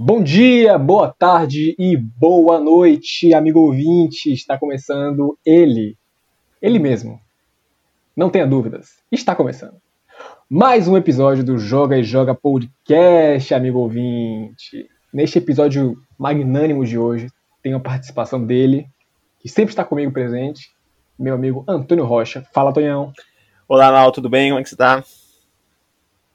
Bom dia, boa tarde e boa noite, amigo ouvinte. Está começando ele, ele mesmo. Não tenha dúvidas, está começando. Mais um episódio do Joga e Joga Podcast, amigo ouvinte. Neste episódio magnânimo de hoje, tem a participação dele, que sempre está comigo presente, meu amigo Antônio Rocha. Fala, Tonhão. Olá, Lau, tudo bem? Como é que você está?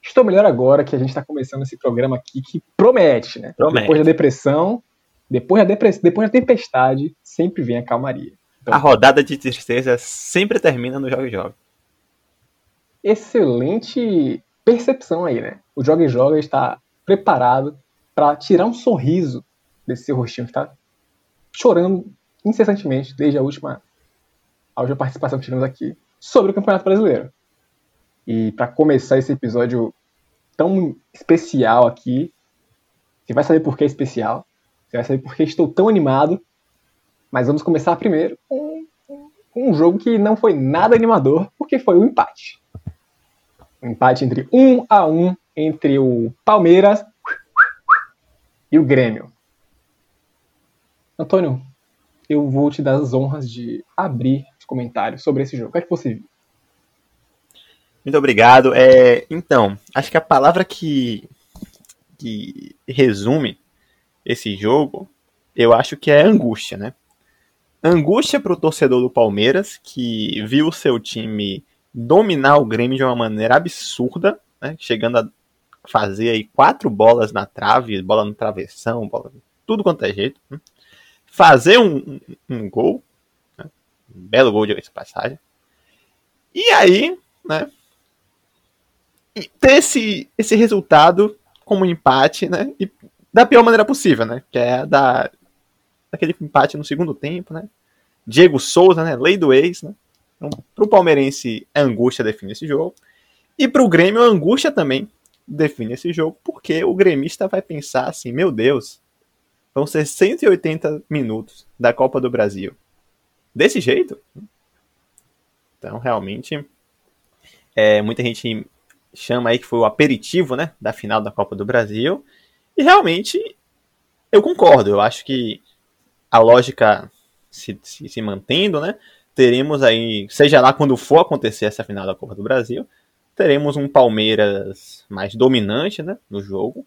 Estou melhor agora que a gente está começando esse programa aqui que promete, né? Promete. Depois da depressão, depois da, depress... depois da tempestade, sempre vem a calmaria. Então, a rodada de tristeza sempre termina no Joga e Joga. Excelente percepção aí, né? O Joga e Joga está preparado para tirar um sorriso desse seu rostinho que está chorando incessantemente desde a última, a última participação que tivemos aqui sobre o Campeonato Brasileiro. E para começar esse episódio tão especial aqui, você vai saber por que é especial, você vai saber por que estou tão animado, mas vamos começar primeiro com um jogo que não foi nada animador, porque foi um empate. Um empate entre um a um entre o Palmeiras e o Grêmio. Antônio, eu vou te dar as honras de abrir os comentários sobre esse jogo. O que é que você viu? Muito obrigado. É, então, acho que a palavra que, que resume esse jogo, eu acho que é angústia, né? Angústia para o torcedor do Palmeiras, que viu o seu time dominar o Grêmio de uma maneira absurda, né? chegando a fazer aí quatro bolas na trave, bola no travessão, bola tudo quanto é jeito. Né? Fazer um, um, um gol, né? um belo gol de passagem. E aí, né, ter esse, esse resultado como empate, né? E da pior maneira possível, né? Que é da, daquele empate no segundo tempo, né? Diego Souza, né? Lei do ex, né? Então, pro palmeirense, a angústia define esse jogo. E pro Grêmio, a angústia também define esse jogo, porque o gremista vai pensar assim, meu Deus, vão ser 180 minutos da Copa do Brasil. Desse jeito? Então, realmente, é, muita gente chama aí que foi o aperitivo, né, da final da Copa do Brasil. E realmente eu concordo. Eu acho que a lógica se, se, se, mantendo, né, teremos aí, seja lá quando for acontecer essa final da Copa do Brasil, teremos um Palmeiras mais dominante, né, no jogo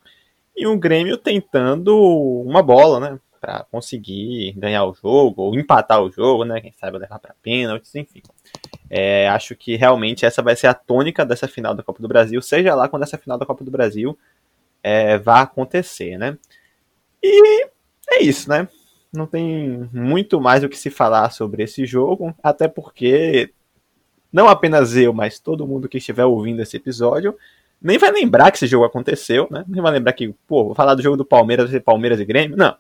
e um Grêmio tentando uma bola, né, para conseguir ganhar o jogo ou empatar o jogo, né, quem sabe levar para pênaltis, enfim. É, acho que realmente essa vai ser a tônica dessa final da Copa do Brasil, seja lá quando essa final da Copa do Brasil é, vai acontecer, né? E é isso, né? Não tem muito mais o que se falar sobre esse jogo, até porque não apenas eu, mas todo mundo que estiver ouvindo esse episódio nem vai lembrar que esse jogo aconteceu, né? Nem vai lembrar que, pô, vou falar do jogo do Palmeiras, Palmeiras e Grêmio. Não.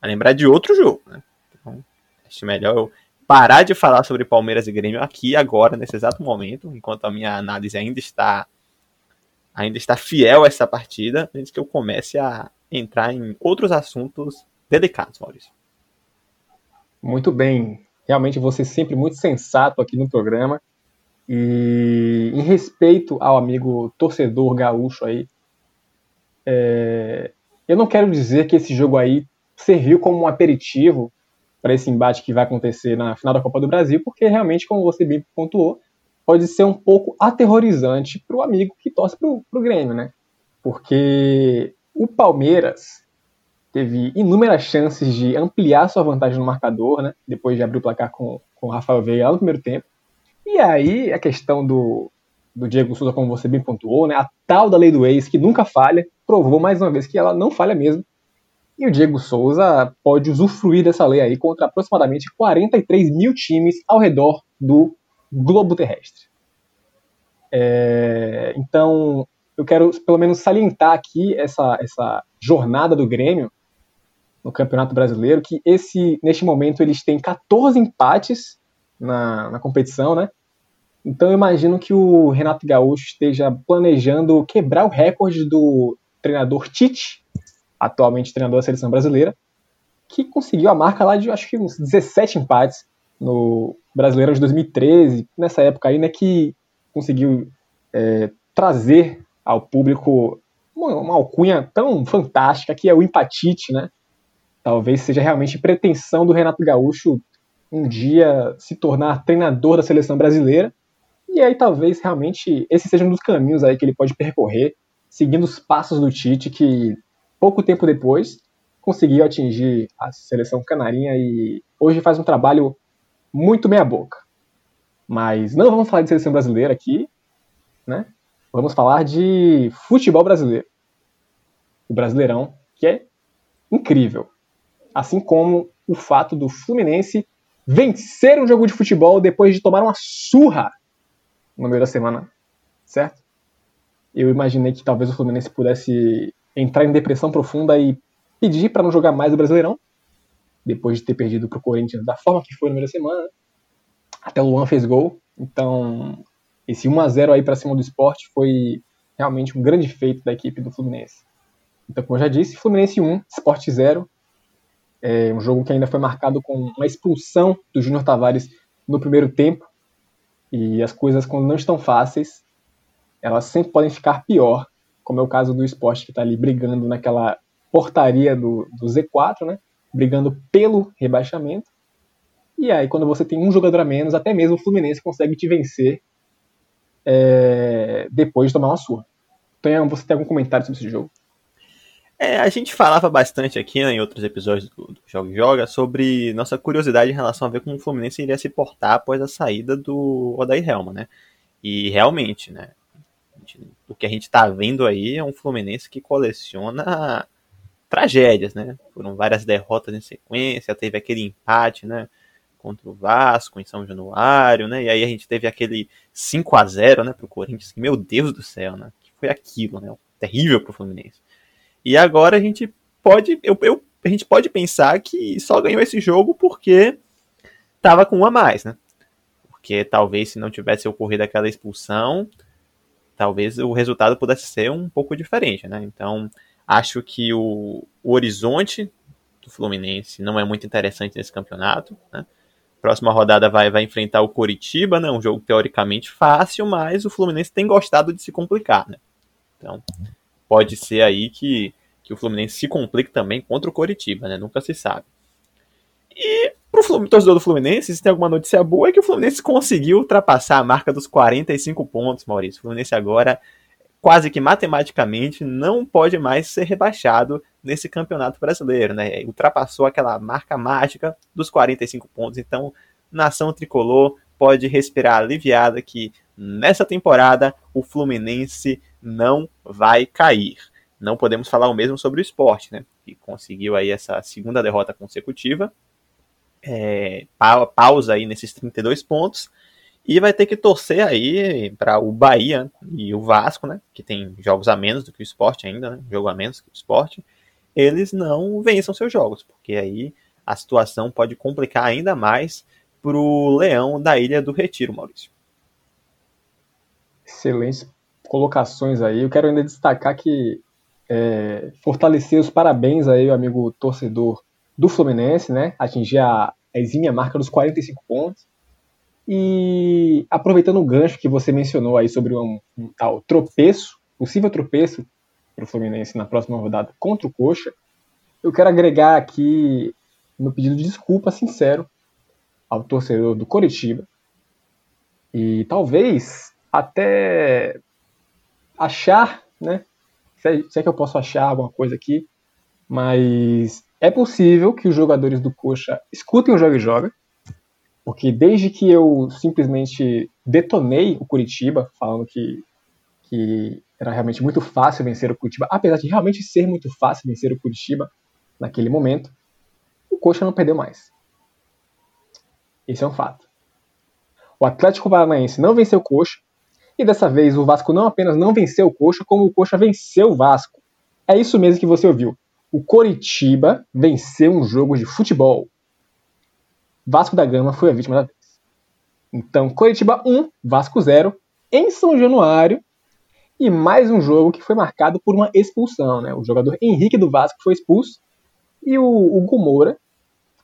Vai lembrar de outro jogo, né? Então, acho melhor eu parar de falar sobre Palmeiras e Grêmio aqui agora nesse exato momento, enquanto a minha análise ainda está ainda está fiel a essa partida, antes que eu comece a entrar em outros assuntos delicados, Maurício. Muito bem. Realmente você sempre muito sensato aqui no programa. E em respeito ao amigo torcedor gaúcho aí, é... eu não quero dizer que esse jogo aí serviu como um aperitivo para esse embate que vai acontecer na final da Copa do Brasil, porque realmente, como você bem pontuou, pode ser um pouco aterrorizante para o amigo que torce para o Grêmio, né? Porque o Palmeiras teve inúmeras chances de ampliar sua vantagem no marcador, né? Depois de abrir o placar com, com o Rafael Veiga no primeiro tempo. E aí a questão do, do Diego Souza, como você bem pontuou, né? A tal da lei do ex, que nunca falha, provou mais uma vez que ela não falha mesmo. E o Diego Souza pode usufruir dessa lei aí contra aproximadamente 43 mil times ao redor do globo terrestre. É, então, eu quero pelo menos salientar aqui essa, essa jornada do Grêmio no Campeonato Brasileiro, que esse neste momento eles têm 14 empates na, na competição, né? Então eu imagino que o Renato Gaúcho esteja planejando quebrar o recorde do treinador Tite atualmente treinador da seleção brasileira, que conseguiu a marca lá de acho que uns 17 empates no Brasileiro de 2013, nessa época aí, né, que conseguiu é, trazer ao público uma, uma alcunha tão fantástica que é o empatite, né? Talvez seja realmente pretensão do Renato Gaúcho um dia se tornar treinador da seleção brasileira. E aí talvez realmente esse seja um dos caminhos aí que ele pode percorrer, seguindo os passos do Tite, que pouco tempo depois conseguiu atingir a seleção canarinha e hoje faz um trabalho muito meia boca. Mas não vamos falar de seleção brasileira aqui, né? Vamos falar de futebol brasileiro. O Brasileirão, que é incrível. Assim como o fato do Fluminense vencer um jogo de futebol depois de tomar uma surra no meio da semana, certo? Eu imaginei que talvez o Fluminense pudesse entrar em depressão profunda e pedir para não jogar mais o Brasileirão, depois de ter perdido para o Corinthians da forma que foi meio da semana. Até o Luan fez gol, então esse 1 a 0 aí para cima do esporte foi realmente um grande feito da equipe do Fluminense. Então, como eu já disse, Fluminense 1, Sport 0. É um jogo que ainda foi marcado com uma expulsão do Júnior Tavares no primeiro tempo. E as coisas, quando não estão fáceis, elas sempre podem ficar pior, como é o caso do esporte que está ali brigando naquela portaria do, do Z4, né? Brigando pelo rebaixamento. E aí, quando você tem um jogador a menos, até mesmo o Fluminense consegue te vencer é, depois de tomar uma surra. Então, você tem algum comentário sobre esse jogo? É, a gente falava bastante aqui né, em outros episódios do, do Joga Joga sobre nossa curiosidade em relação a ver como o Fluminense iria se portar após a saída do Odair Helma, né? E realmente, né? O que a gente tá vendo aí é um Fluminense que coleciona tragédias, né? Foram várias derrotas em sequência, teve aquele empate, né? Contra o Vasco em São Januário, né? E aí a gente teve aquele 5 a 0 né, pro Corinthians. Meu Deus do céu, né? Que foi aquilo, né? Terrível pro Fluminense. E agora a gente pode, eu, eu, a gente pode pensar que só ganhou esse jogo porque tava com um a mais, né? Porque talvez se não tivesse ocorrido aquela expulsão, talvez o resultado pudesse ser um pouco diferente, né? Então, acho que o, o horizonte do Fluminense não é muito interessante nesse campeonato, né? Próxima rodada vai, vai enfrentar o Coritiba, né? Um jogo teoricamente fácil, mas o Fluminense tem gostado de se complicar, né? Então, pode ser aí que, que o Fluminense se complique também contra o Coritiba, né? Nunca se sabe. E pro torcedor do Fluminense, se tem alguma notícia boa, é que o Fluminense conseguiu ultrapassar a marca dos 45 pontos, Maurício. O Fluminense agora, quase que matematicamente, não pode mais ser rebaixado nesse campeonato brasileiro, né? Ultrapassou aquela marca mágica dos 45 pontos. Então, nação tricolor pode respirar aliviada que nessa temporada o Fluminense não vai cair. Não podemos falar o mesmo sobre o esporte, né? Que conseguiu aí essa segunda derrota consecutiva. É, pausa aí nesses 32 pontos. E vai ter que torcer aí para o Bahia e o Vasco, né? Que tem jogos a menos do que o esporte ainda, né? Jogo a menos que o esporte. Eles não vençam seus jogos, porque aí a situação pode complicar ainda mais para o Leão da Ilha do Retiro, Maurício. Excelentes colocações aí. Eu quero ainda destacar que é, fortalecer os parabéns aí, amigo torcedor do Fluminense, né? Atingir a, exímia marca dos 45 pontos. E aproveitando o gancho que você mencionou aí sobre um, um tal tropeço, possível tropeço para o Fluminense na próxima rodada contra o Coxa, eu quero agregar aqui no pedido de desculpa sincero ao torcedor do Coritiba. E talvez até achar, né? Se é que eu posso achar alguma coisa aqui, mas é possível que os jogadores do Coxa escutem o Joga e Joga, porque desde que eu simplesmente detonei o Curitiba, falando que, que era realmente muito fácil vencer o Curitiba, apesar de realmente ser muito fácil vencer o Curitiba naquele momento, o Coxa não perdeu mais. Esse é um fato. O Atlético Paranaense não venceu o Coxa, e dessa vez o Vasco não apenas não venceu o Coxa, como o Coxa venceu o Vasco. É isso mesmo que você ouviu. O Coritiba venceu um jogo de futebol. Vasco da Gama foi a vítima da vez. Então, Coritiba 1, Vasco 0, em São Januário. E mais um jogo que foi marcado por uma expulsão. Né? O jogador Henrique do Vasco foi expulso. E o, o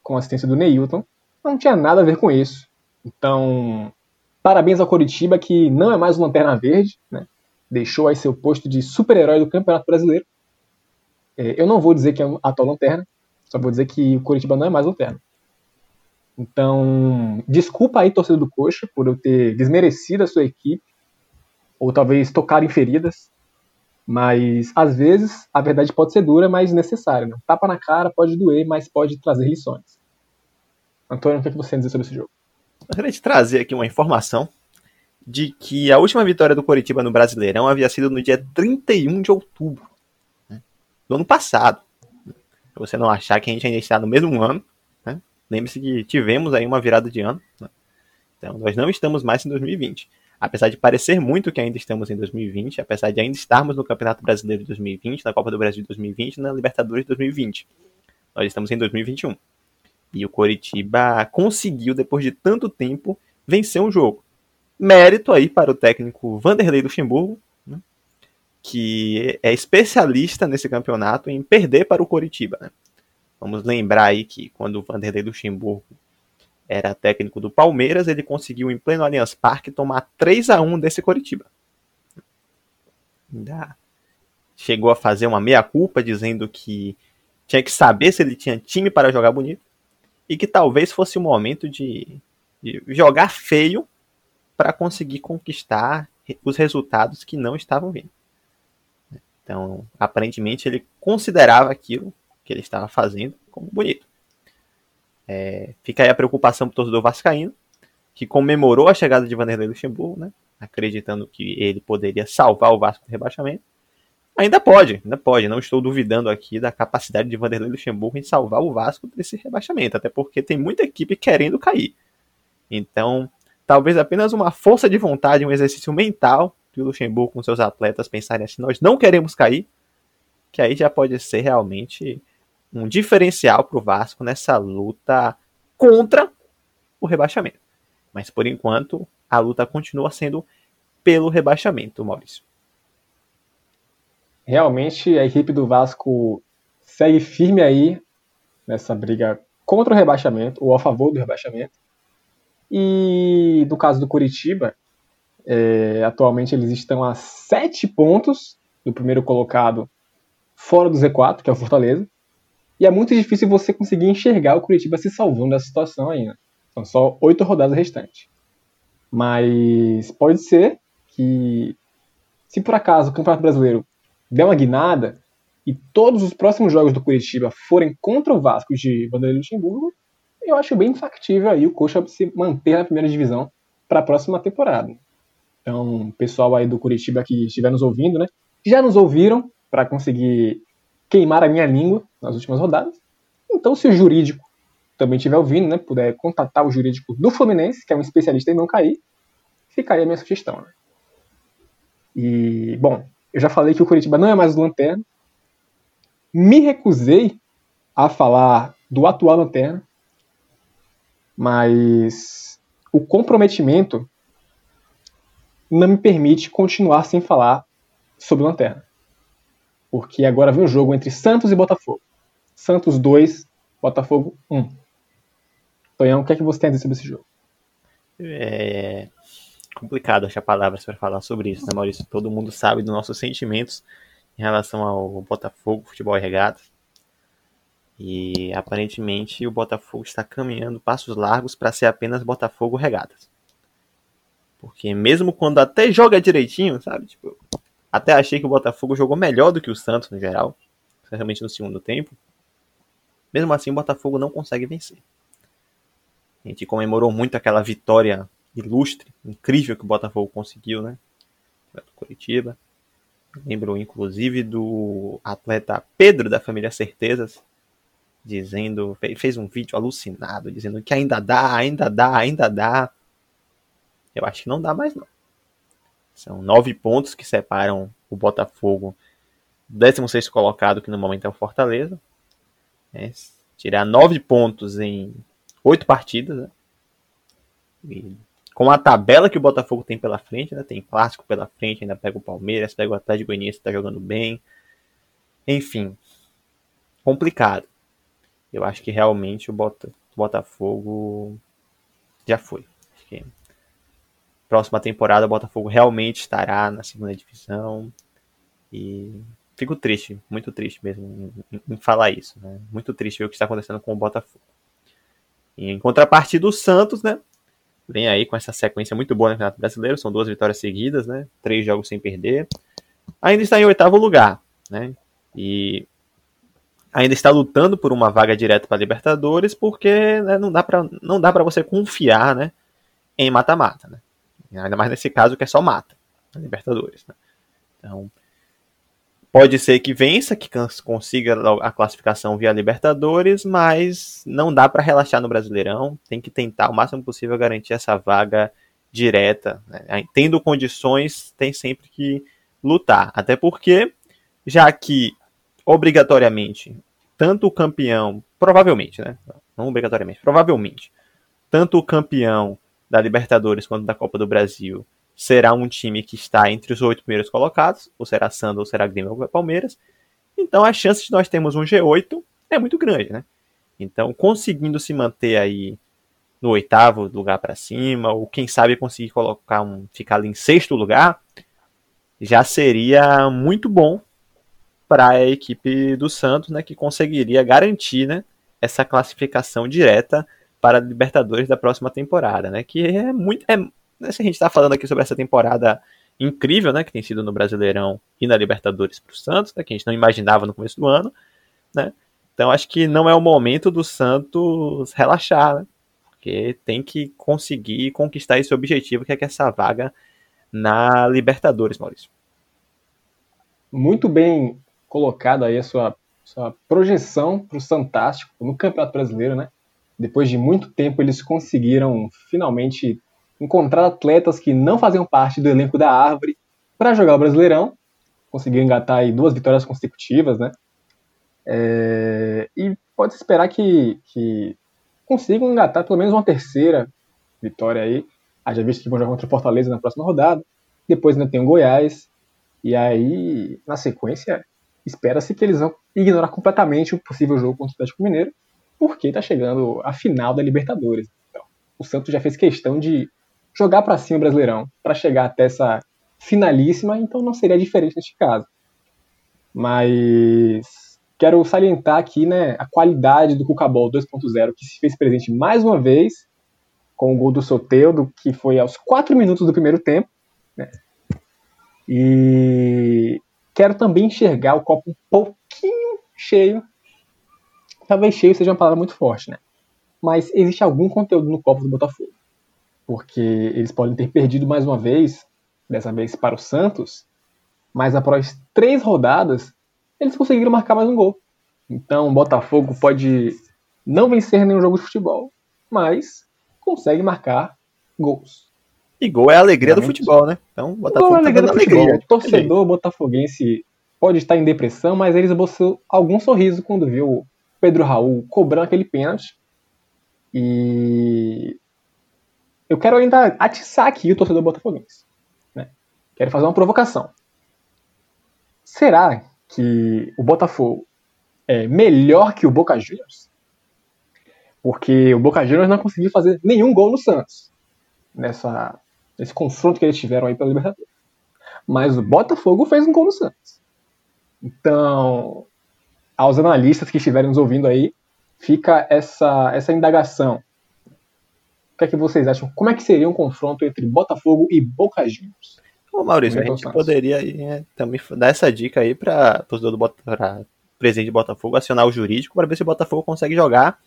com assistência do Neilton, não tinha nada a ver com isso. Então, Parabéns ao Coritiba, que não é mais uma Lanterna Verde, né? deixou aí seu posto de super-herói do Campeonato Brasileiro. É, eu não vou dizer que é a atual lanterna, só vou dizer que o Curitiba não é mais lanterna. Então, desculpa aí, torcedor do Coxa, por eu ter desmerecido a sua equipe, ou talvez tocar em feridas, mas às vezes a verdade pode ser dura, mas necessária. Né? Tapa na cara pode doer, mas pode trazer lições. Antônio, o que, é que você tem a dizer sobre esse jogo? Eu queria te trazer aqui uma informação de que a última vitória do Coritiba no Brasileirão havia sido no dia 31 de outubro do ano passado. Pra você não achar que a gente ainda está no mesmo ano, Lembre-se que tivemos aí uma virada de ano. Né? Então, nós não estamos mais em 2020. Apesar de parecer muito que ainda estamos em 2020, apesar de ainda estarmos no Campeonato Brasileiro de 2020, na Copa do Brasil de 2020 e na Libertadores de 2020. Nós estamos em 2021. E o Coritiba conseguiu, depois de tanto tempo, vencer um jogo. Mérito aí para o técnico Vanderlei Luxemburgo, né? Que é especialista nesse campeonato em perder para o Coritiba. Né? Vamos lembrar aí que quando o Vanderlei Luxemburgo era técnico do Palmeiras, ele conseguiu em pleno Allianz Parque tomar 3 a 1 desse Coritiba. Ainda chegou a fazer uma meia-culpa dizendo que tinha que saber se ele tinha time para jogar bonito e que talvez fosse o momento de, de jogar feio para conseguir conquistar os resultados que não estavam vindo. Então, aparentemente, ele considerava aquilo que ele estava fazendo como bonito. É, fica aí a preocupação para o torcedor vascaíno, que comemorou a chegada de Vanderlei Luxemburgo, né, acreditando que ele poderia salvar o Vasco do rebaixamento. Ainda pode, ainda pode. Não estou duvidando aqui da capacidade de Vanderlei Luxemburgo em salvar o Vasco desse rebaixamento, até porque tem muita equipe querendo cair. Então, talvez apenas uma força de vontade, um exercício mental que o Luxemburgo com seus atletas pensarem assim: nós não queremos cair, que aí já pode ser realmente um diferencial para o Vasco nessa luta contra o rebaixamento. Mas por enquanto, a luta continua sendo pelo rebaixamento, Maurício. Realmente a equipe do Vasco segue firme aí nessa briga contra o rebaixamento, ou a favor do rebaixamento. E no caso do Curitiba, é, atualmente eles estão a sete pontos do primeiro colocado fora do Z4, que é o Fortaleza. E é muito difícil você conseguir enxergar o Curitiba se salvando dessa situação ainda. São só oito rodadas restantes. Mas pode ser que, se por acaso o Campeonato Brasileiro der uma guinada e todos os próximos jogos do Curitiba forem contra o Vasco de Vanderlei Luxemburgo, eu acho bem factível aí o Coxa se manter na primeira divisão para a próxima temporada. Então, pessoal aí do Curitiba que estiver nos ouvindo, né, já nos ouviram para conseguir queimar a minha língua nas últimas rodadas. Então, se o jurídico também estiver ouvindo, né, puder contatar o jurídico do Fluminense, que é um especialista em não cair, ficaria a minha sugestão. Né? E, bom, eu já falei que o Curitiba não é mais o Lanterna. Me recusei a falar do atual Lanterna, mas o comprometimento não me permite continuar sem falar sobre Lanterna porque agora vem o jogo entre Santos e Botafogo. Santos 2, Botafogo 1. Tonhão, o que é que você tem a dizer sobre esse jogo? É complicado achar palavras para falar sobre isso, né, Maurício? Todo mundo sabe dos nossos sentimentos em relação ao Botafogo, futebol e regatas. E aparentemente o Botafogo está caminhando passos largos para ser apenas Botafogo regatas. Porque mesmo quando até joga direitinho, sabe? Tipo, até achei que o Botafogo jogou melhor do que o Santos no geral, especialmente no segundo tempo. Mesmo assim, o Botafogo não consegue vencer. A gente comemorou muito aquela vitória ilustre, incrível que o Botafogo conseguiu, né? Do Curitiba. Lembro inclusive do atleta Pedro da família Certezas, dizendo, fez um vídeo alucinado, dizendo que ainda dá, ainda dá, ainda dá. Eu acho que não dá mais não. São nove pontos que separam o Botafogo do 16 colocado, que no momento é o Fortaleza. É, tirar nove pontos em oito partidas. Né? E com a tabela que o Botafogo tem pela frente, né? tem clássico pela frente, ainda pega o Palmeiras, pega o Atlético Goianiense, está jogando bem. Enfim, complicado. Eu acho que realmente o Botafogo já foi. Acho que próxima temporada o Botafogo realmente estará na segunda divisão. E fico triste, muito triste mesmo em, em falar isso. Né? Muito triste ver o que está acontecendo com o Botafogo. E em contrapartida, o Santos, né? Vem aí com essa sequência muito boa no Campeonato Brasileiro, são duas vitórias seguidas, né? Três jogos sem perder. Ainda está em oitavo lugar, né? E ainda está lutando por uma vaga direta para Libertadores, porque né, não dá para você confiar, né, em mata-mata, né? Ainda mais nesse caso que é só mata, Libertadores, né? Então, Pode ser que vença, que consiga a classificação via Libertadores, mas não dá para relaxar no Brasileirão. Tem que tentar o máximo possível garantir essa vaga direta. Né? Tendo condições, tem sempre que lutar. Até porque, já que obrigatoriamente, tanto o campeão, provavelmente, né? Não obrigatoriamente, provavelmente, tanto o campeão da Libertadores quanto da Copa do Brasil será um time que está entre os oito primeiros colocados, ou será Sandro, ou será Grêmio ou Palmeiras. Então a chance de nós termos um G8 é muito grande, né? Então, conseguindo se manter aí no oitavo lugar para cima, ou quem sabe conseguir colocar um, ficar ali em sexto lugar, já seria muito bom para a equipe do Santos, né, que conseguiria garantir, né, essa classificação direta para a Libertadores da próxima temporada, né, que é muito é, né, se a gente está falando aqui sobre essa temporada incrível, né, que tem sido no Brasileirão e na Libertadores para o Santos, né, que a gente não imaginava no começo do ano, né? Então acho que não é o momento do Santos relaxar, né? Porque tem que conseguir conquistar esse objetivo, que é que essa vaga na Libertadores, Maurício. Muito bem colocada aí a sua, sua projeção para o Santástico no Campeonato Brasileiro, né? Depois de muito tempo eles conseguiram finalmente encontrar atletas que não faziam parte do elenco da Árvore para jogar o Brasileirão. Conseguiu engatar aí duas vitórias consecutivas, né? É, e pode esperar que, que consigam engatar pelo menos uma terceira vitória aí. Haja visto que vão jogar contra o Fortaleza na próxima rodada. Depois ainda tem o Goiás. E aí, na sequência, espera-se que eles vão ignorar completamente o possível jogo contra o Atlético Mineiro, porque está chegando a final da Libertadores. Então, o Santos já fez questão de jogar para cima o Brasileirão para chegar até essa finalíssima, então não seria diferente neste caso. Mas quero salientar aqui né, a qualidade do Cucabol 2.0, que se fez presente mais uma vez com o gol do Soteudo, que foi aos 4 minutos do primeiro tempo. Né? E quero também enxergar o copo um pouquinho cheio. Talvez cheio seja uma palavra muito forte, né? Mas existe algum conteúdo no copo do Botafogo porque eles podem ter perdido mais uma vez, dessa vez para o Santos, mas após três rodadas, eles conseguiram marcar mais um gol. Então o Botafogo pode não vencer nenhum jogo de futebol, mas consegue marcar gols. E gol é a alegria Realmente. do futebol, né? Então, o Botafogo gol é a alegria tá do futebol. O torcedor botafoguense pode estar em depressão, mas eles esboçou algum sorriso quando viu o Pedro Raul cobrando aquele pênalti. E eu quero ainda atiçar aqui o torcedor botafoguense. Né? Quero fazer uma provocação. Será que o Botafogo é melhor que o Boca Juniors? Porque o Boca Juniors não conseguiu fazer nenhum gol no Santos nessa, nesse confronto que eles tiveram aí pela Libertadores. Mas o Botafogo fez um gol no Santos. Então, aos analistas que estiverem nos ouvindo aí, fica essa, essa indagação. O que é que vocês acham? Como é que seria um confronto entre Botafogo e Boca Juniors? Ô Maurício, a gente poderia né, também dar essa dica aí para torcedor do Botafogo, presidente de Botafogo, acionar o jurídico para ver se o Botafogo consegue jogar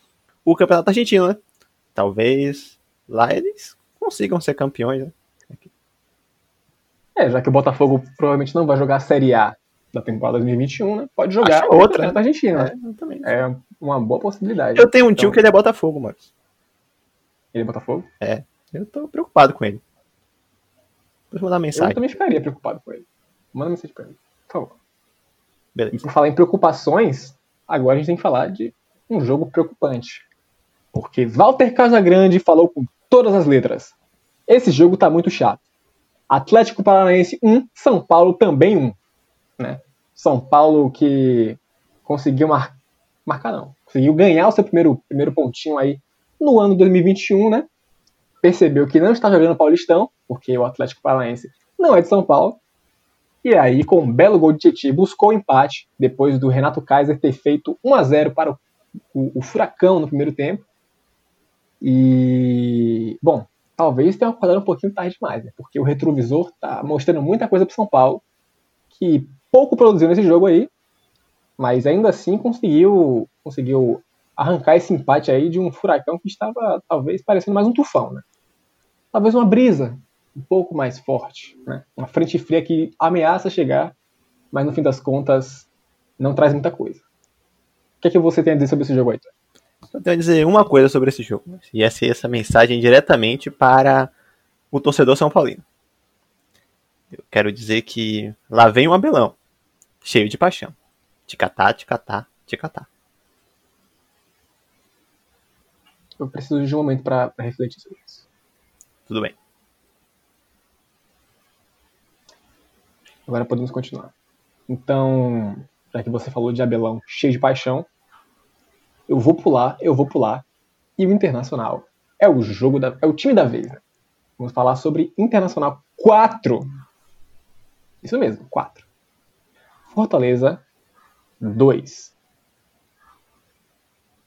o Campeonato Argentino, né? Talvez lá eles consigam ser campeões, né? É, já que o Botafogo provavelmente não vai jogar a Série A da temporada 2021, né? Pode jogar Acho outra né? Argentina, é, né? É uma boa possibilidade. Eu tenho um tio então... que ele é Botafogo, Marcos. Ele é Botafogo? É. Eu tô preocupado com ele. Vou mandar mensagem. Eu também ficaria preocupado com ele. Manda mensagem pra ele, por favor. Beleza. E por falar em preocupações, agora a gente tem que falar de um jogo preocupante. Porque Walter Casagrande falou com todas as letras. Esse jogo tá muito chato. Atlético Paranaense 1, São Paulo também 1. Né? São Paulo que conseguiu mar... marcar, não. Conseguiu ganhar o seu primeiro, primeiro pontinho aí no ano 2021, né? Percebeu que não está jogando Paulistão, porque o Atlético Paranaense não é de São Paulo. E aí, com um belo gol de Tietchan, buscou o empate depois do Renato Kaiser ter feito 1 a 0 para o, o, o Furacão no primeiro tempo. E, bom, talvez tenha acordado um pouquinho tarde demais, né? porque o retrovisor está mostrando muita coisa para São Paulo, que pouco produziu nesse jogo aí, mas ainda assim conseguiu, conseguiu arrancar esse empate aí de um furacão que estava talvez parecendo mais um tufão, né? Talvez uma brisa um pouco mais forte, né? Uma frente fria que ameaça chegar, mas no fim das contas não traz muita coisa. O que é que você tem a dizer sobre esse jogo aí? Eu tenho a dizer uma coisa sobre esse jogo, e essa é essa mensagem diretamente para o torcedor são paulino. Eu quero dizer que lá vem um abelão, cheio de paixão. Ticatá, ticatá, ticatá. Eu preciso de um momento para refletir sobre isso. Tudo bem. Agora podemos continuar. Então, já que você falou de Abelão cheio de paixão, eu vou pular, eu vou pular. E o Internacional é o jogo da, é o time da vez. Né? Vamos falar sobre Internacional 4. Isso mesmo, 4. Fortaleza 2.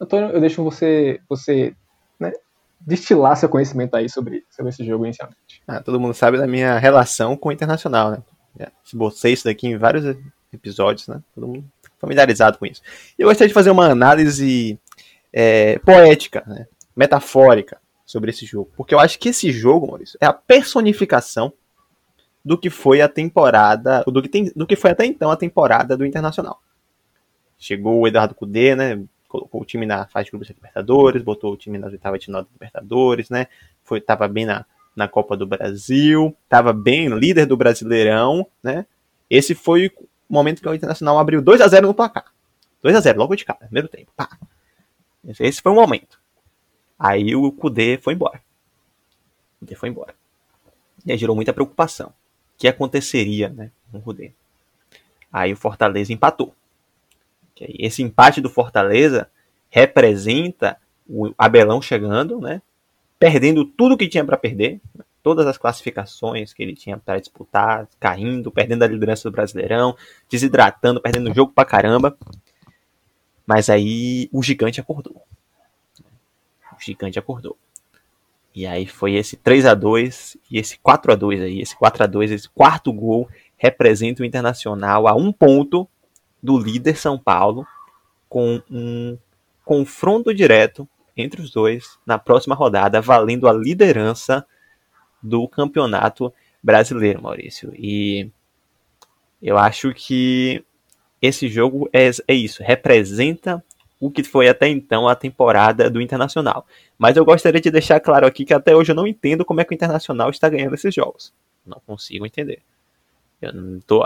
Antônio, eu deixo você, você né, destilar seu conhecimento aí sobre, sobre esse jogo inicialmente. Ah, todo mundo sabe da minha relação com o Internacional, né? Já esbocei isso daqui em vários episódios, né? Todo mundo familiarizado com isso. Eu gostaria de fazer uma análise é, poética, né? metafórica sobre esse jogo. Porque eu acho que esse jogo, Maurício, é a personificação do que foi a temporada, do que, tem, do que foi até então a temporada do Internacional. Chegou o Eduardo Cudê, né? Colocou o time na fase de grupos Libertadores, botou o time nas oitavas de da Libertadores, né? Foi, tava bem na, na Copa do Brasil, tava bem líder do Brasileirão, né? Esse foi o momento que o Internacional abriu 2 a 0 no placar. 2 a 0 logo de cara, primeiro tempo. Pá. Esse foi o momento. Aí o Kudê foi embora. O Kudê foi embora. E aí gerou muita preocupação. Que aconteceria né, com o Kudê? Aí o Fortaleza empatou. Esse empate do Fortaleza representa o Abelão chegando, né? Perdendo tudo que tinha para perder, todas as classificações que ele tinha para disputar, caindo, perdendo a liderança do Brasileirão, desidratando, perdendo o jogo pra caramba. Mas aí o gigante acordou. O gigante acordou. E aí foi esse 3 a 2 e esse 4 a 2 aí, esse 4 a 2 esse quarto gol representa o Internacional a um ponto do líder São Paulo, com um confronto direto entre os dois na próxima rodada, valendo a liderança do campeonato brasileiro, Maurício. E eu acho que esse jogo é, é isso, representa o que foi até então a temporada do Internacional. Mas eu gostaria de deixar claro aqui que até hoje eu não entendo como é que o Internacional está ganhando esses jogos. Não consigo entender. Tô,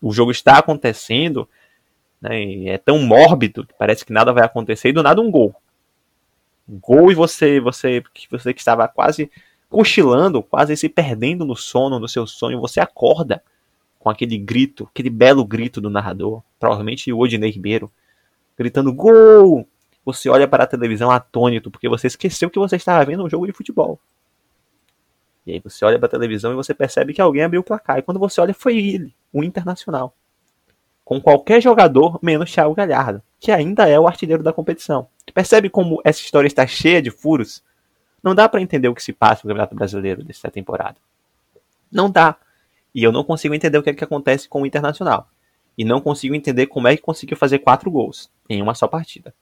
o jogo está acontecendo, né, é tão mórbido que parece que nada vai acontecer e do nada um gol. Um gol e você, você, você que estava quase cochilando, quase se perdendo no sono, no seu sonho, você acorda com aquele grito, aquele belo grito do narrador, provavelmente o Odinei Ribeiro, gritando gol! Você olha para a televisão atônito, porque você esqueceu que você estava vendo um jogo de futebol. E aí você olha para a televisão e você percebe que alguém abriu o placar. E quando você olha, foi ele, o Internacional. Com qualquer jogador, menos Thiago Galhardo, que ainda é o artilheiro da competição. Percebe como essa história está cheia de furos? Não dá para entender o que se passa no Campeonato Brasileiro dessa temporada. Não dá. E eu não consigo entender o que, é que acontece com o Internacional. E não consigo entender como é que conseguiu fazer quatro gols em uma só partida.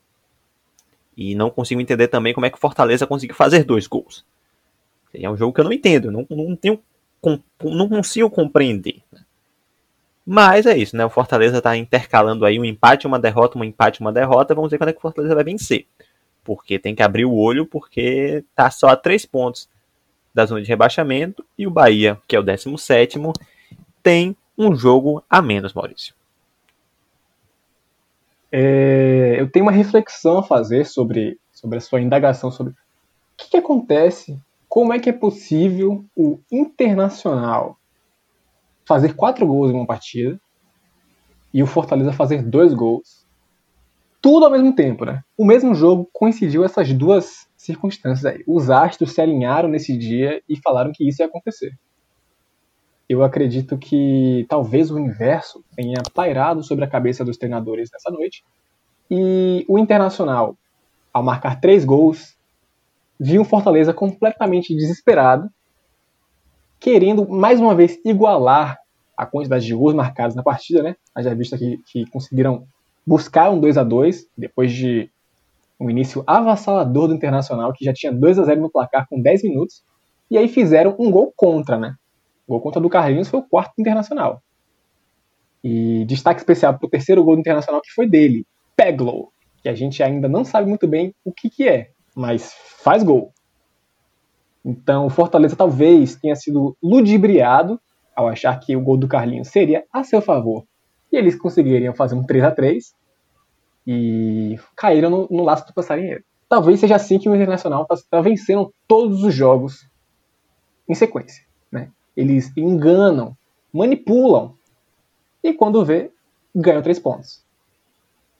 E não consigo entender também como é que o Fortaleza conseguiu fazer dois gols. É um jogo que eu não entendo, não, não, tenho, não consigo compreender. Né? Mas é isso, né? O Fortaleza está intercalando aí um empate, uma derrota, um empate, uma derrota. Vamos ver quando é que o Fortaleza vai vencer. Porque tem que abrir o olho, porque tá só a três pontos da zona de rebaixamento e o Bahia, que é o 17, tem um jogo a menos, Maurício. É, eu tenho uma reflexão a fazer sobre, sobre a sua indagação sobre o que, que acontece, como é que é possível o Internacional fazer quatro gols em uma partida e o Fortaleza fazer dois gols. Tudo ao mesmo tempo, né? O mesmo jogo coincidiu essas duas circunstâncias aí. Os astros se alinharam nesse dia e falaram que isso ia acontecer. Eu acredito que talvez o universo tenha pairado sobre a cabeça dos treinadores nessa noite. E o Internacional, ao marcar três gols, viu o Fortaleza completamente desesperado, querendo mais uma vez igualar a quantidade de gols marcados na partida, né? Já visto aqui que conseguiram buscar um 2 a 2 depois de um início avassalador do Internacional, que já tinha 2 a 0 no placar com 10 minutos, e aí fizeram um gol contra, né? O gol contra do Carlinhos foi o quarto Internacional. E destaque especial para o terceiro gol do Internacional, que foi dele, Peglo, que a gente ainda não sabe muito bem o que, que é, mas faz gol. Então, o Fortaleza talvez tenha sido ludibriado ao achar que o gol do Carlinhos seria a seu favor e eles conseguiriam fazer um 3 a 3 e caíram no, no laço do passarinheiro. Talvez seja assim que o Internacional está tá vencendo todos os jogos em sequência. Eles enganam, manipulam e quando vê, ganham três pontos.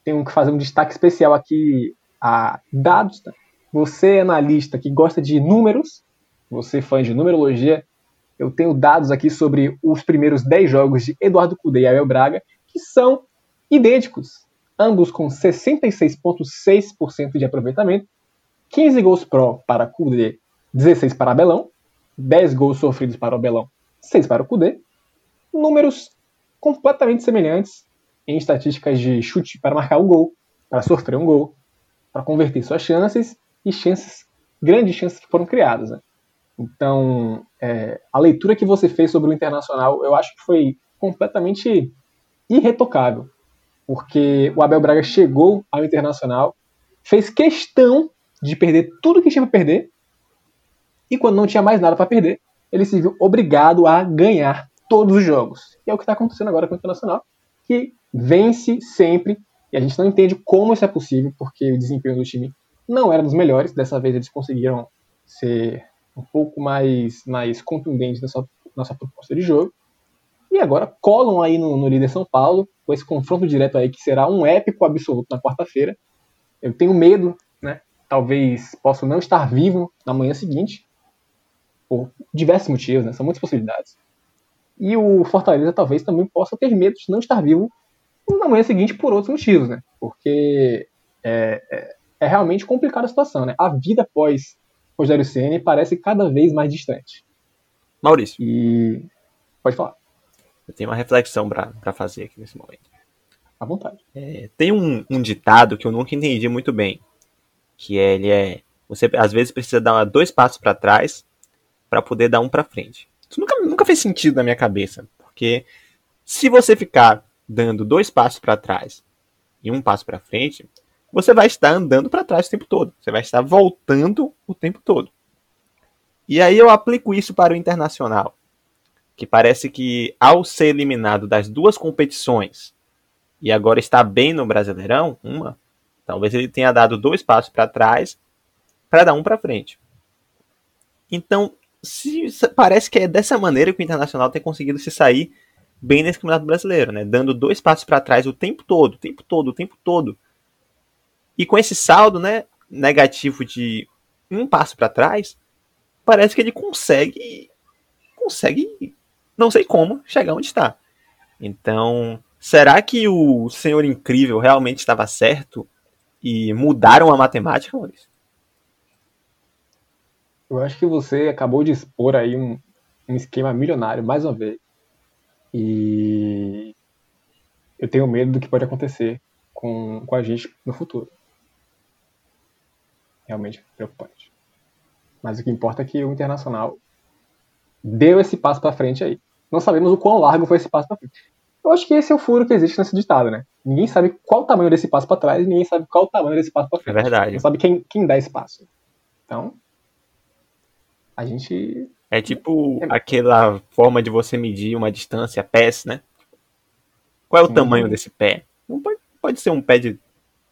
Tenho que fazer um destaque especial aqui a dados. Tá? Você, analista que gosta de números, você fã de numerologia, eu tenho dados aqui sobre os primeiros 10 jogos de Eduardo Cudê e Abel Braga, que são idênticos, ambos com 66,6% de aproveitamento, 15 gols pró para Cudê, 16 para Abelão, 10 gols sofridos para o Abelão, 6 para o Cudê, números completamente semelhantes em estatísticas de chute para marcar um gol, para sofrer um gol, para converter suas chances e chances, grandes chances que foram criadas. Né? Então, é, a leitura que você fez sobre o Internacional, eu acho que foi completamente irretocável, porque o Abel Braga chegou ao Internacional, fez questão de perder tudo que tinha para perder, e quando não tinha mais nada para perder, ele se viu obrigado a ganhar todos os jogos. E é o que está acontecendo agora com o Internacional, que vence sempre, e a gente não entende como isso é possível, porque o desempenho do time não era dos melhores. Dessa vez eles conseguiram ser um pouco mais, mais contundentes nessa nossa proposta de jogo. E agora colam aí no, no líder São Paulo, com esse confronto direto aí que será um épico absoluto na quarta-feira. Eu tenho medo, né? Talvez possa não estar vivo na manhã seguinte, por diversos motivos, né? São muitas possibilidades. E o Fortaleza talvez também possa ter medo de não estar vivo na manhã seguinte por outros motivos, né? Porque é, é, é realmente complicada a situação, né? A vida após Rogério Ceni parece cada vez mais distante. Maurício. E pode falar. Eu tenho uma reflexão para fazer aqui nesse momento. À vontade. É, tem um, um, ditado que eu nunca entendi muito bem, que ele é você às vezes precisa dar dois passos para trás para poder dar um para frente. Isso nunca, nunca fez sentido na minha cabeça, porque se você ficar dando dois passos para trás e um passo para frente, você vai estar andando para trás o tempo todo. Você vai estar voltando o tempo todo. E aí eu aplico isso para o internacional que parece que ao ser eliminado das duas competições e agora está bem no Brasileirão, uma, talvez ele tenha dado dois passos para trás para dar um para frente. Então, se, parece que é dessa maneira que o Internacional tem conseguido se sair bem nesse Campeonato Brasileiro, né? Dando dois passos para trás o tempo todo, o tempo todo, o tempo todo. E com esse saldo, né, negativo de um passo para trás, parece que ele consegue consegue não sei como chegar onde está. Então, será que o Senhor Incrível realmente estava certo e mudaram a matemática, Maurício? Eu acho que você acabou de expor aí um, um esquema milionário, mais uma vez. E eu tenho medo do que pode acontecer com, com a gente no futuro. Realmente preocupante. Mas o que importa é que o Internacional deu esse passo para frente aí não sabemos o quão largo foi esse passo para frente. Eu acho que esse é o furo que existe nesse ditado, né? Ninguém sabe qual o tamanho desse passo para trás, ninguém sabe qual o tamanho desse passo para frente. É verdade. Não sabe quem, quem dá esse passo. Então, a gente. É tipo é... aquela forma de você medir uma distância, pés, né? Qual é o Sim. tamanho desse pé? Não pode, pode ser um pé de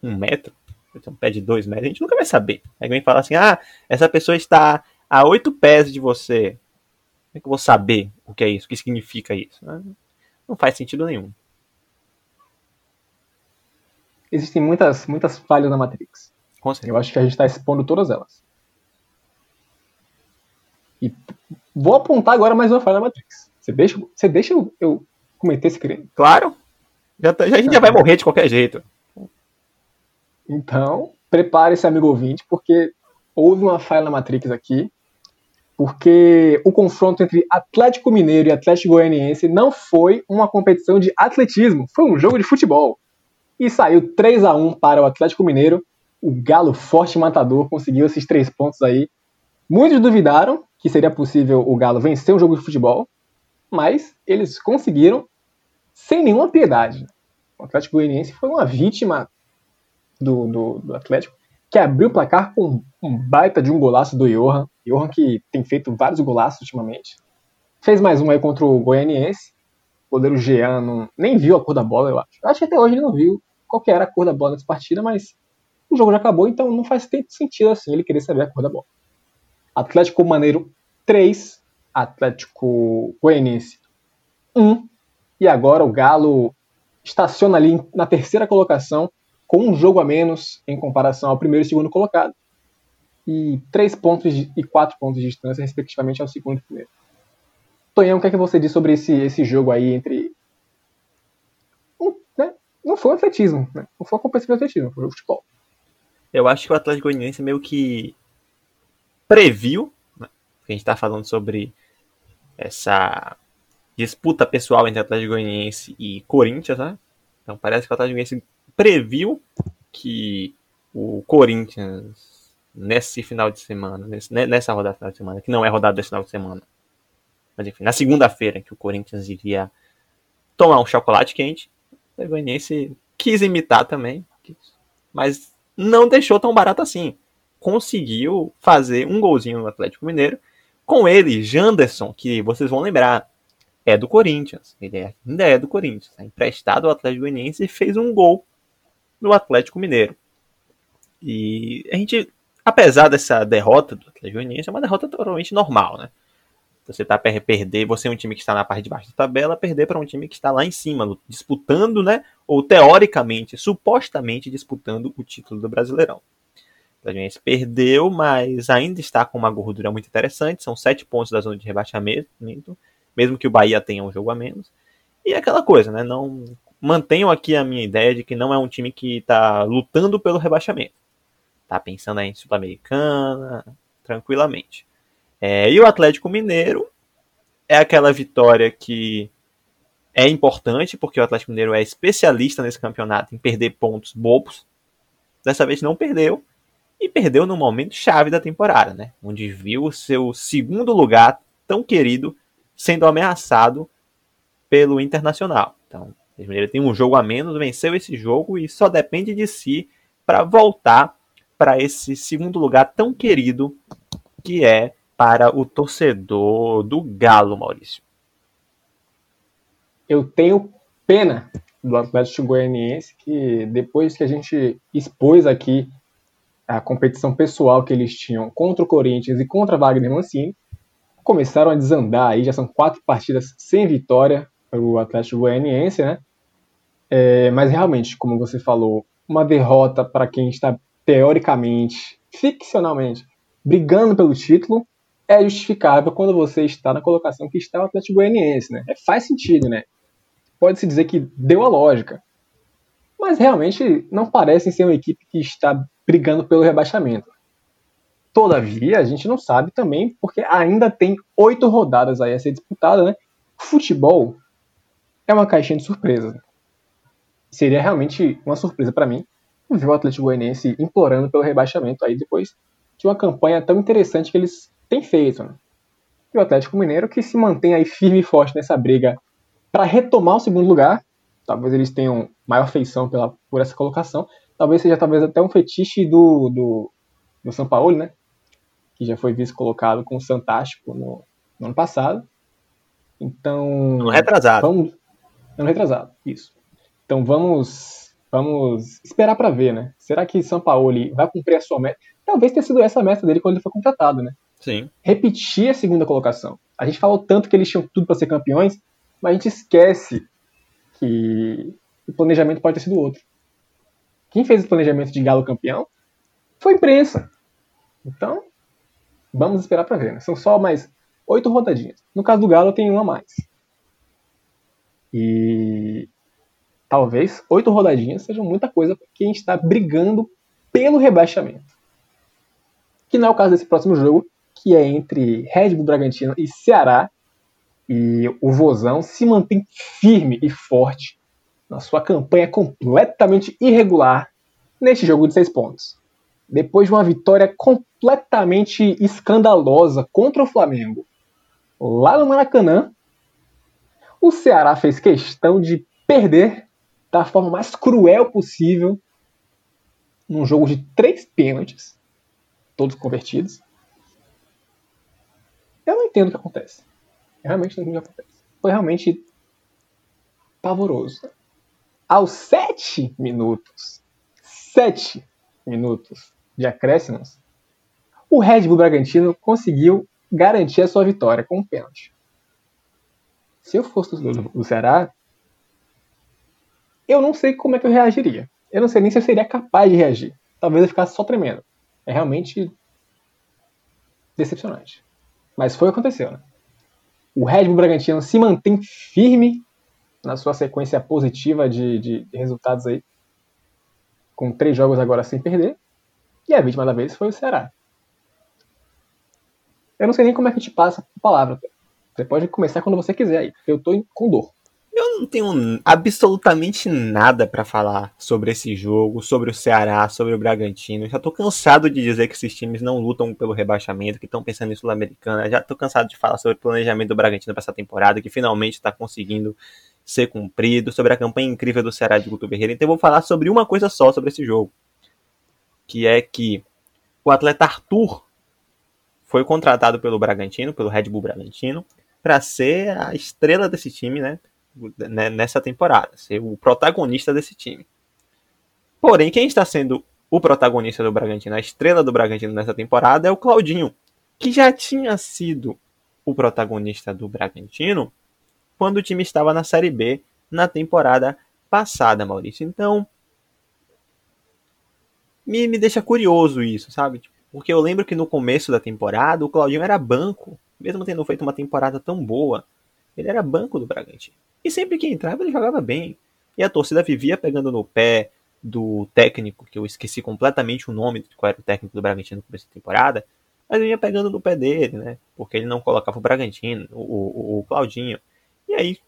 um metro, pode ser um pé de dois metros, a gente nunca vai saber. Aí alguém fala assim: ah, essa pessoa está a oito pés de você. Como é que eu vou saber o que é isso? O que significa isso? Não faz sentido nenhum. Existem muitas, muitas falhas na Matrix. Eu acho que a gente está expondo todas elas. E vou apontar agora mais uma falha da Matrix. Você deixa, você deixa eu, eu cometer esse crime? Claro. Já, tá, já, a gente já vai morrer de qualquer jeito. Então, prepare esse amigo ouvinte, porque houve uma falha na Matrix aqui. Porque o confronto entre Atlético Mineiro e Atlético Goianiense não foi uma competição de atletismo, foi um jogo de futebol. E saiu 3 a 1 para o Atlético Mineiro. O Galo forte matador conseguiu esses três pontos aí. Muitos duvidaram que seria possível o Galo vencer um jogo de futebol, mas eles conseguiram sem nenhuma piedade. O Atlético Goianiense foi uma vítima do, do, do Atlético, que abriu o placar com um baita de um golaço do Johan. Johan que tem feito vários golaços ultimamente. Fez mais um aí contra o Goianiense. O goleiro Jean não, nem viu a cor da bola, eu acho. Acho que até hoje ele não viu qual era a cor da bola nessa partida, mas o jogo já acabou, então não faz tanto sentido assim ele querer saber a cor da bola. Atlético Maneiro 3, Atlético Goianiense 1. E agora o Galo estaciona ali na terceira colocação com um jogo a menos em comparação ao primeiro e segundo colocado, e três pontos e quatro pontos de distância, respectivamente, ao segundo e primeiro. Tonhão, o que é que você diz sobre esse, esse jogo aí entre. né? Não foi um atletismo, né? não foi uma competição de atletismo, foi um futebol. Eu acho que o Atlético Goianiense meio que previu, né? a gente está falando sobre essa disputa pessoal entre Atlético Goianiense e Corinthians, né? Então parece que o Atlético Goianiense previu que o Corinthians, nesse final de semana, nesse, nessa rodada final de semana, que não é rodada desse final de semana, mas enfim, na segunda-feira que o Corinthians iria tomar um chocolate quente, o Goianiense quis imitar também, mas não deixou tão barato assim. Conseguiu fazer um golzinho no Atlético Mineiro. Com ele, Janderson, que vocês vão lembrar, é do Corinthians. Ele ainda é do Corinthians. É emprestado ao Atlético Goianiense e fez um gol no Atlético Mineiro. E a gente, apesar dessa derrota do Atlético Goianiense, é uma derrota totalmente normal, né? Você tá perder, você é um time que está na parte de baixo da tabela, perder para um time que está lá em cima, disputando, né? Ou teoricamente, supostamente disputando o título do Brasileirão. Atlético perdeu, mas ainda está com uma gordura muito interessante. São sete pontos da zona de rebaixamento, mesmo que o Bahia tenha um jogo a menos. E é aquela coisa, né? Não mantenho aqui a minha ideia de que não é um time que está lutando pelo rebaixamento. Tá pensando aí em Sul-Americana, tranquilamente. É, e o Atlético Mineiro é aquela vitória que é importante, porque o Atlético Mineiro é especialista nesse campeonato em perder pontos bobos. Dessa vez não perdeu, e perdeu no momento chave da temporada, né? Onde viu o seu segundo lugar tão querido sendo ameaçado pelo Internacional. Então, Mineiro tem um jogo a menos, venceu esse jogo e só depende de si para voltar para esse segundo lugar tão querido que é para o torcedor do Galo, Maurício. Eu tenho pena do Atlético Goianiense que depois que a gente expôs aqui a competição pessoal que eles tinham contra o Corinthians e contra Wagner Mancini, começaram a desandar aí, já são quatro partidas sem vitória para o Atlético Goianiense, né? É, mas realmente, como você falou, uma derrota para quem está teoricamente, ficcionalmente, brigando pelo título é justificável quando você está na colocação que está o Atlético Goianiense, né? É, faz sentido, né? Pode-se dizer que deu a lógica. Mas realmente não parecem ser uma equipe que está brigando pelo rebaixamento. Todavia, a gente não sabe também, porque ainda tem oito rodadas aí a ser disputada, né? Futebol é uma caixinha de surpresas seria realmente uma surpresa para mim ver o Atlético Goianiense implorando pelo rebaixamento aí depois de uma campanha tão interessante que eles têm feito. Né? E o Atlético Mineiro que se mantém aí firme e forte nessa briga para retomar o segundo lugar. Talvez eles tenham maior feição pela, por essa colocação. Talvez seja talvez até um fetiche do, do, do São Paulo, né? Que já foi visto colocado com o Santástico no, no ano passado. Então. No retrasado. Vamos, ano retrasado, isso. Então vamos vamos esperar para ver, né? Será que São Paulo vai cumprir a sua meta? Talvez tenha sido essa a meta dele quando ele foi contratado, né? Sim. Repetir a segunda colocação. A gente falou tanto que eles tinham tudo para ser campeões, mas a gente esquece que o planejamento pode ter sido outro. Quem fez o planejamento de Galo campeão foi a imprensa. Então, Vamos esperar para ver, né? São só mais oito rodadinhas. No caso do Galo, tem uma a mais. E talvez oito rodadinhas sejam muita coisa para quem está brigando pelo rebaixamento. Que não é o caso desse próximo jogo, que é entre Red Bull Bragantino e Ceará. E o Vozão se mantém firme e forte na sua campanha completamente irregular neste jogo de seis pontos. Depois de uma vitória completamente escandalosa contra o Flamengo lá no Maracanã, o Ceará fez questão de perder da forma mais cruel possível num jogo de três pênaltis, todos convertidos. Eu não entendo o que acontece. Eu realmente não entendo o que acontece. Foi realmente pavoroso. Aos sete minutos, sete minutos de acréscimos, o Red Bull Bragantino conseguiu garantir a sua vitória com um pênalti. Se eu fosse do, do Ceará, eu não sei como é que eu reagiria. Eu não sei nem se eu seria capaz de reagir. Talvez eu ficasse só tremendo. É realmente decepcionante. Mas foi o que aconteceu, né? O Red Bull Bragantino se mantém firme na sua sequência positiva de, de, resultados aí, com três jogos agora sem perder. E a vítima da vez foi o Ceará. Eu não sei nem como é que te passa a palavra. Você pode começar quando você quiser aí. Eu tô com dor. Eu não tenho absolutamente nada para falar sobre esse jogo, sobre o Ceará, sobre o Bragantino. Já tô cansado de dizer que esses times não lutam pelo rebaixamento, que estão pensando em Sul-Americana. Já tô cansado de falar sobre o planejamento do Bragantino para essa temporada, que finalmente está conseguindo ser cumprido, sobre a campanha incrível do Ceará de Guto Ferreira. Então eu vou falar sobre uma coisa só sobre esse jogo, que é que o atleta Arthur foi contratado pelo Bragantino, pelo Red Bull Bragantino, para ser a estrela desse time, né? Nessa temporada, ser o protagonista desse time. Porém, quem está sendo o protagonista do Bragantino, a estrela do Bragantino nessa temporada é o Claudinho, que já tinha sido o protagonista do Bragantino quando o time estava na Série B na temporada passada, Maurício. Então, me, me deixa curioso isso, sabe? Tipo, porque eu lembro que no começo da temporada o Claudinho era banco, mesmo tendo feito uma temporada tão boa, ele era banco do Bragantino. E sempre que entrava ele jogava bem. E a torcida vivia pegando no pé do técnico, que eu esqueci completamente o nome de qual era o técnico do Bragantino no começo da temporada, mas vinha pegando no pé dele, né? Porque ele não colocava o Bragantino, o, o, o Claudinho. E aí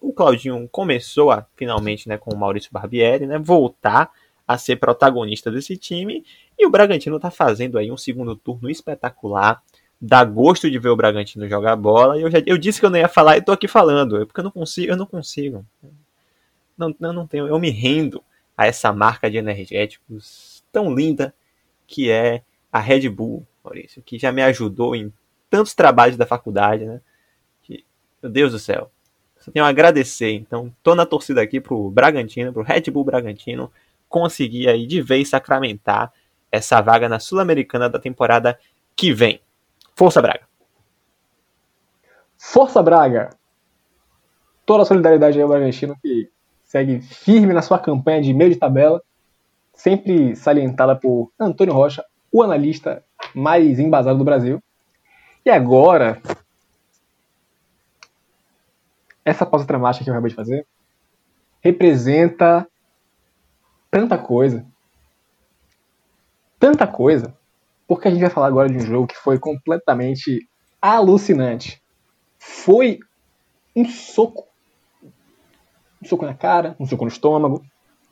o Claudinho começou a, finalmente, né, com o Maurício Barbieri, né, voltar a ser protagonista desse time. E o Bragantino está fazendo aí um segundo turno espetacular. Dá gosto de ver o Bragantino jogar bola. E eu, já, eu disse que eu não ia falar e tô aqui falando. É porque eu não consigo, eu não consigo. Não, não, não tenho. Eu me rendo a essa marca de energéticos tão linda que é a Red Bull, Maurício, que já me ajudou em tantos trabalhos da faculdade, né? Que, meu Deus do céu. Só tenho a agradecer. Então, tô na torcida aqui pro Bragantino, pro Red Bull Bragantino, conseguir aí de vez sacramentar essa vaga na Sul-Americana da temporada que vem. Força Braga! Força Braga! Toda a solidariedade ao Bragantino que segue firme na sua campanha de meio de tabela, sempre salientada por Antônio Rocha, o analista mais embasado do Brasil. E agora, essa pausa dramática que eu acabei de fazer representa tanta coisa. Tanta coisa. Porque a gente vai falar agora de um jogo que foi completamente alucinante. Foi um soco. Um soco na cara, um soco no estômago,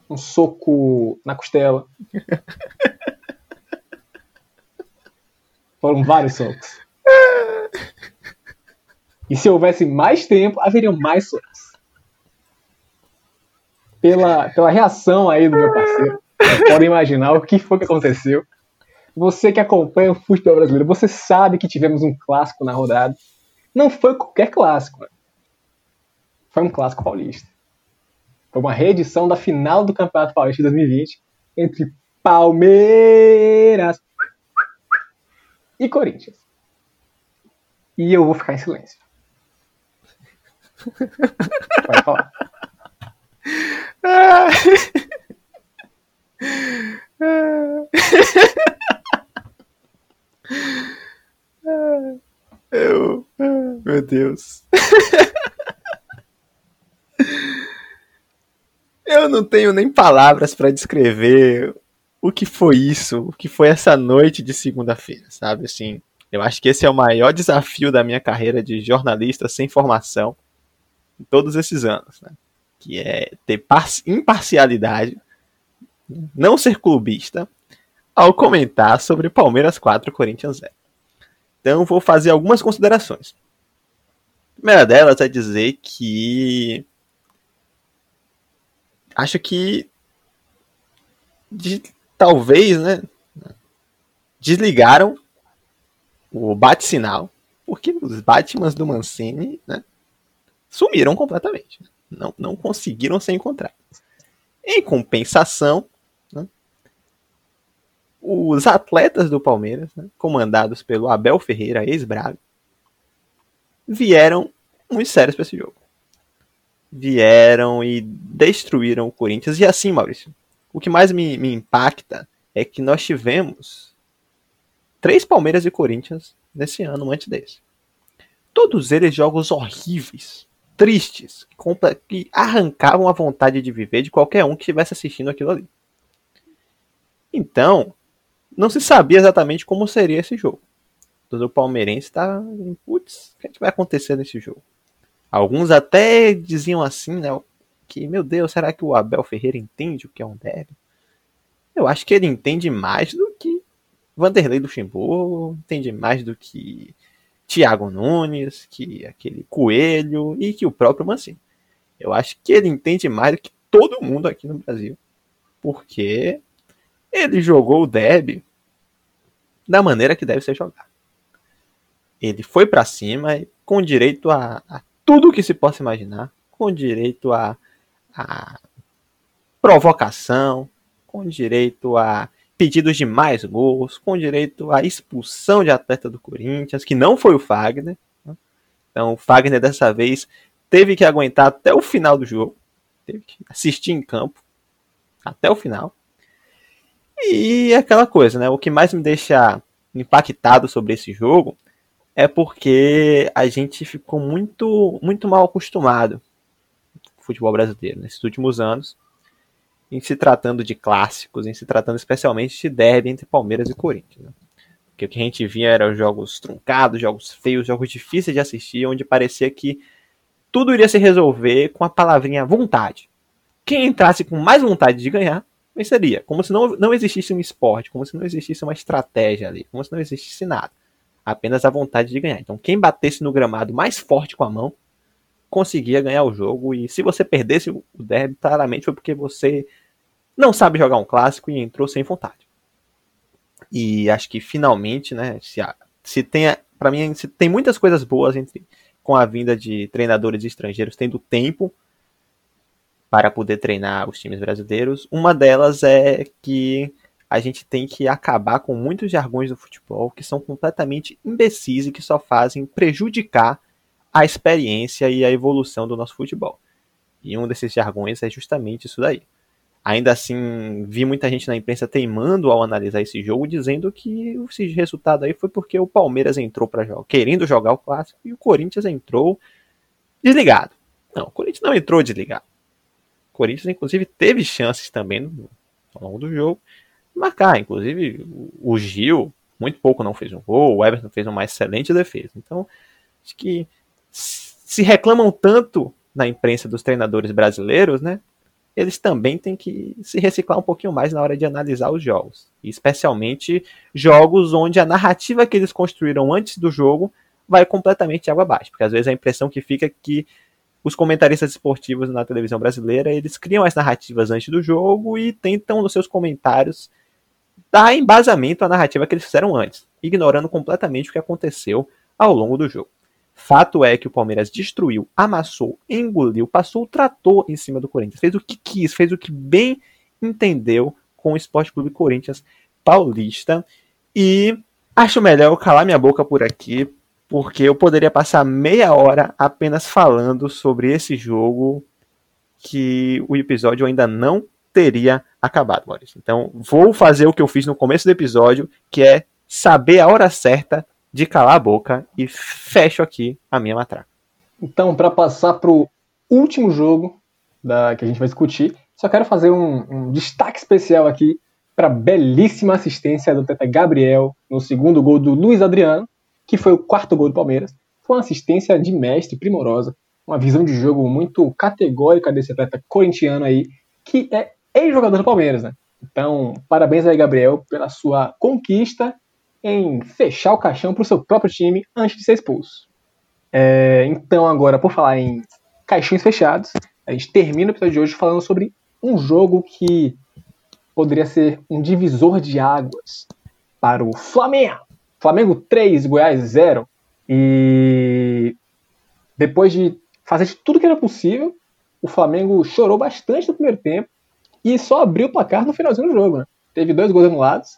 um soco na costela. Foram vários socos. E se houvesse mais tempo, haveriam mais socos pela, pela reação aí do meu parceiro. Podem imaginar o que foi que aconteceu. Você que acompanha o futebol brasileiro, você sabe que tivemos um clássico na rodada. Não foi qualquer clássico. Foi um clássico paulista. Foi uma reedição da final do Campeonato Paulista de 2020 entre Palmeiras e Corinthians. E eu vou ficar em silêncio. Falar. meu Deus. Eu não tenho nem palavras para descrever o que foi isso, o que foi essa noite de segunda-feira, sabe? Assim, eu acho que esse é o maior desafio da minha carreira de jornalista sem formação em todos esses anos, né? Que é ter imparcialidade, não ser clubista, ao comentar sobre Palmeiras 4 Corinthians 0. Então vou fazer algumas considerações. A primeira delas é dizer que acho que de, talvez, né, desligaram o bate-sinal, porque os Batmans do Mancini, né, sumiram completamente. Não, não conseguiram ser encontrados. Em compensação, né, os atletas do Palmeiras, né, comandados pelo Abel Ferreira, ex-Braga, vieram muito sérios para esse jogo. Vieram e destruíram o Corinthians. E assim, Maurício, o que mais me, me impacta é que nós tivemos três Palmeiras e Corinthians nesse ano antes desse. Todos eles jogos horríveis, tristes, que arrancavam a vontade de viver de qualquer um que estivesse assistindo aquilo ali. Então, não se sabia exatamente como seria esse jogo. O palmeirense está, putz, o que, é que vai acontecer nesse jogo? Alguns até diziam assim, né, que, meu Deus, será que o Abel Ferreira entende o que é um derby? Eu acho que ele entende mais do que Vanderlei Luxemburgo, entende mais do que Thiago Nunes, que aquele Coelho e que o próprio Mancini. Eu acho que ele entende mais do que todo mundo aqui no Brasil, porque ele jogou o derby da maneira que deve ser jogado. Ele foi para cima com direito a, a tudo que se possa imaginar, com direito a a provocação, com direito a pedidos de mais gols, com direito à expulsão de atleta do Corinthians, que não foi o Fagner. Né? Então o Fagner dessa vez teve que aguentar até o final do jogo, teve que assistir em campo até o final. E aquela coisa, né? O que mais me deixa impactado sobre esse jogo é porque a gente ficou muito muito mal acostumado futebol brasileiro nesses últimos anos, em se tratando de clássicos, em se tratando especialmente de derby entre Palmeiras e Corinthians. Né? Porque o que a gente via eram jogos truncados, jogos feios, jogos difíceis de assistir, onde parecia que tudo iria se resolver com a palavrinha vontade. Quem entrasse com mais vontade de ganhar, venceria. Como se não, não existisse um esporte, como se não existisse uma estratégia ali, como se não existisse nada. Apenas a vontade de ganhar. Então, quem batesse no gramado mais forte com a mão, conseguia ganhar o jogo. E se você perdesse o derby, claramente foi porque você não sabe jogar um clássico e entrou sem vontade. E acho que finalmente, né, se, se tem, para mim, se tem muitas coisas boas entre com a vinda de treinadores estrangeiros tendo tempo para poder treinar os times brasileiros. Uma delas é que a gente tem que acabar com muitos jargões do futebol que são completamente imbecis e que só fazem prejudicar a experiência e a evolução do nosso futebol. E um desses jargões é justamente isso daí. Ainda assim, vi muita gente na imprensa teimando ao analisar esse jogo, dizendo que esse resultado aí foi porque o Palmeiras entrou para jogar, querendo jogar o clássico, e o Corinthians entrou desligado. Não, o Corinthians não entrou desligado. O Corinthians, inclusive, teve chances também no, ao longo do jogo de marcar. Inclusive, o Gil, muito pouco não fez um gol, o Everton fez uma excelente defesa. Então, acho que se reclamam tanto na imprensa dos treinadores brasileiros, né? Eles também têm que se reciclar um pouquinho mais na hora de analisar os jogos. Especialmente jogos onde a narrativa que eles construíram antes do jogo vai completamente água abaixo. Porque às vezes a impressão que fica é que os comentaristas esportivos na televisão brasileira, eles criam as narrativas antes do jogo e tentam nos seus comentários dar embasamento à narrativa que eles fizeram antes, ignorando completamente o que aconteceu ao longo do jogo. Fato é que o Palmeiras destruiu, amassou, engoliu, passou o trator em cima do Corinthians. Fez o que quis, fez o que bem entendeu com o Esporte Clube Corinthians Paulista. E acho melhor eu calar minha boca por aqui, porque eu poderia passar meia hora apenas falando sobre esse jogo que o episódio ainda não teria acabado, Maurício. Então, vou fazer o que eu fiz no começo do episódio, que é saber a hora certa de calar a boca e fecho aqui a minha matraca. Então, para passar pro último jogo da, que a gente vai discutir, só quero fazer um, um destaque especial aqui para a belíssima assistência do Teta Gabriel no segundo gol do Luiz Adriano, que foi o quarto gol do Palmeiras. Foi uma assistência de mestre primorosa, uma visão de jogo muito categórica desse atleta corintiano aí, que é ex-jogador do Palmeiras, né? Então, parabéns aí, Gabriel, pela sua conquista em fechar o caixão para o seu próprio time antes de ser expulso. É, então, agora, por falar em caixões fechados, a gente termina o episódio de hoje falando sobre um jogo que poderia ser um divisor de águas para o Flamengo. Flamengo 3, Goiás 0. E depois de fazer tudo que era possível, o Flamengo chorou bastante no primeiro tempo e só abriu o placar no finalzinho do jogo. Né? Teve dois gols anulados.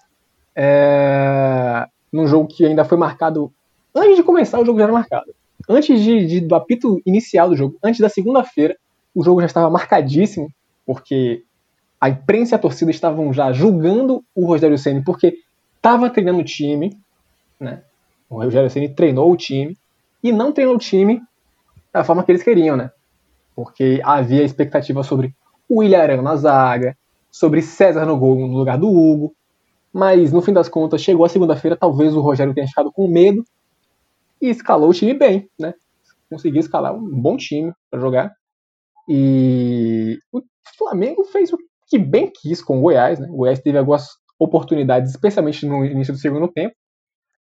É... Num jogo que ainda foi marcado. Antes de começar, o jogo já era marcado. Antes de, de do apito inicial do jogo, antes da segunda-feira, o jogo já estava marcadíssimo, porque a imprensa e a torcida estavam já julgando o Rogério Ceni porque estava treinando o time, né? O Rogério Ceni treinou o time e não treinou o time da forma que eles queriam, né? Porque havia expectativa sobre o Ilharão na zaga, sobre César no gol no lugar do Hugo, mas no fim das contas chegou a segunda-feira, talvez o Rogério tenha ficado com medo e escalou o time bem, né? Conseguiu escalar um bom time para jogar. E o Flamengo fez o que bem quis com o Goiás, né? O Goiás teve algumas oportunidades, especialmente no início do segundo tempo,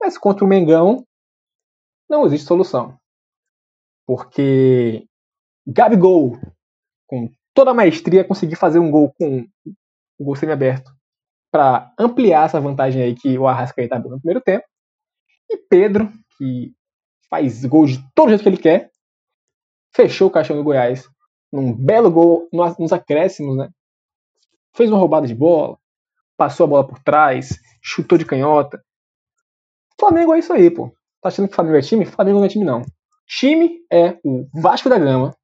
mas contra o Mengão não existe solução. Porque Gabigol, com toda a maestria, conseguiu fazer um gol com o gol semi-aberto para ampliar essa vantagem aí que o Arrascaeta abriu no primeiro tempo. E Pedro, que faz gol de todo jeito que ele quer, fechou o caixão do Goiás num belo gol nos acréscimos, né? Fez uma roubada de bola, passou a bola por trás, chutou de canhota. Flamengo é isso aí, pô. Tá achando que Flamengo é time? Flamengo não é time, não. Time é o Vasco da Gama.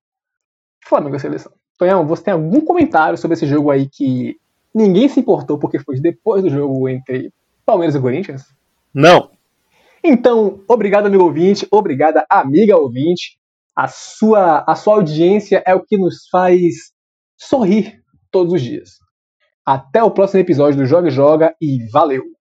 Flamengo é seleção. Tonhão, você tem algum comentário sobre esse jogo aí que ninguém se importou porque foi depois do jogo entre Palmeiras e Corinthians? Não. Então, obrigado, amigo ouvinte. Obrigada, amiga ouvinte. A sua, a sua audiência é o que nos faz sorrir todos os dias. Até o próximo episódio do Joga Joga e valeu!